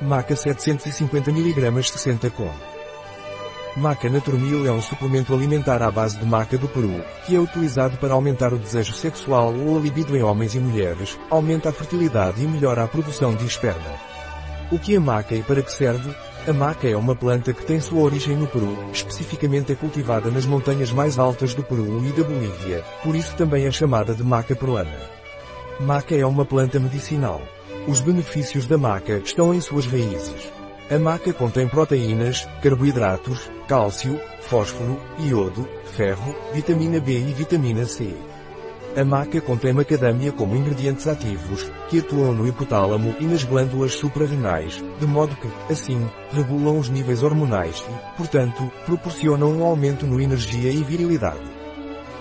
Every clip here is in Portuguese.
Maca 750mg 60 com. Maca Naturmil é um suplemento alimentar à base de maca do Peru, que é utilizado para aumentar o desejo sexual ou a libido em homens e mulheres, aumenta a fertilidade e melhora a produção de esperma. O que é maca e para que serve? A maca é uma planta que tem sua origem no Peru, especificamente é cultivada nas montanhas mais altas do Peru e da Bolívia, por isso também é chamada de maca peruana. Maca é uma planta medicinal. Os benefícios da maca estão em suas raízes. A maca contém proteínas, carboidratos, cálcio, fósforo, iodo, ferro, vitamina B e vitamina C. A maca contém macadâmia como ingredientes ativos, que atuam no hipotálamo e nas glândulas suprarrenais, de modo que, assim, regulam os níveis hormonais e, portanto, proporcionam um aumento no energia e virilidade.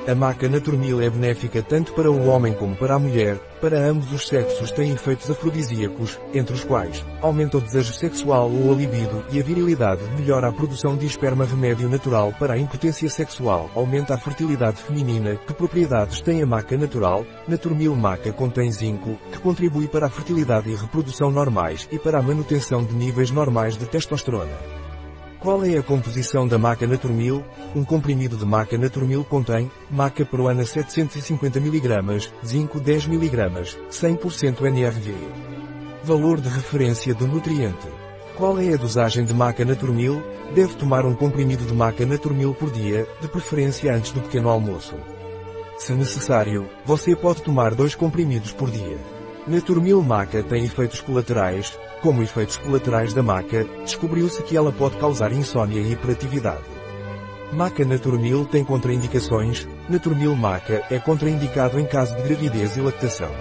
A maca Naturmil é benéfica tanto para o homem como para a mulher, para ambos os sexos tem efeitos afrodisíacos, entre os quais, aumenta o desejo sexual ou a libido e a virilidade, melhora a produção de esperma remédio natural para a impotência sexual, aumenta a fertilidade feminina, que propriedades tem a maca natural? Naturmil maca contém zinco, que contribui para a fertilidade e reprodução normais e para a manutenção de níveis normais de testosterona. Qual é a composição da maca Naturmil? Um comprimido de maca Naturmil contém maca peruana 750 mg, zinco 10 mg, 100% NRV. Valor de referência do nutriente. Qual é a dosagem de maca Naturmil? Deve tomar um comprimido de maca Naturmil por dia, de preferência antes do pequeno almoço. Se necessário, você pode tomar dois comprimidos por dia. Naturmil maca tem efeitos colaterais, como efeitos colaterais da maca, descobriu-se que ela pode causar insônia e hiperatividade. Maca Naturmil tem contraindicações, Naturmil maca é contraindicado em caso de gravidez e lactação.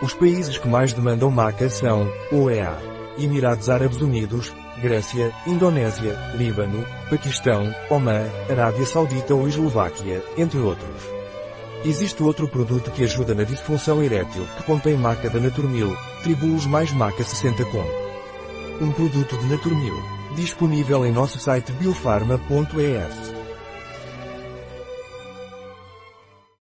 Os países que mais demandam maca são, OEA, Emirados Árabes Unidos, Grécia, Indonésia, Líbano, Paquistão, Omã, Arábia Saudita ou Eslováquia, entre outros. Existe outro produto que ajuda na disfunção erétil, que contém maca da Naturmil, Tribulos mais maca 60 com. Um produto de Naturmil. Disponível em nosso site biofarma.es.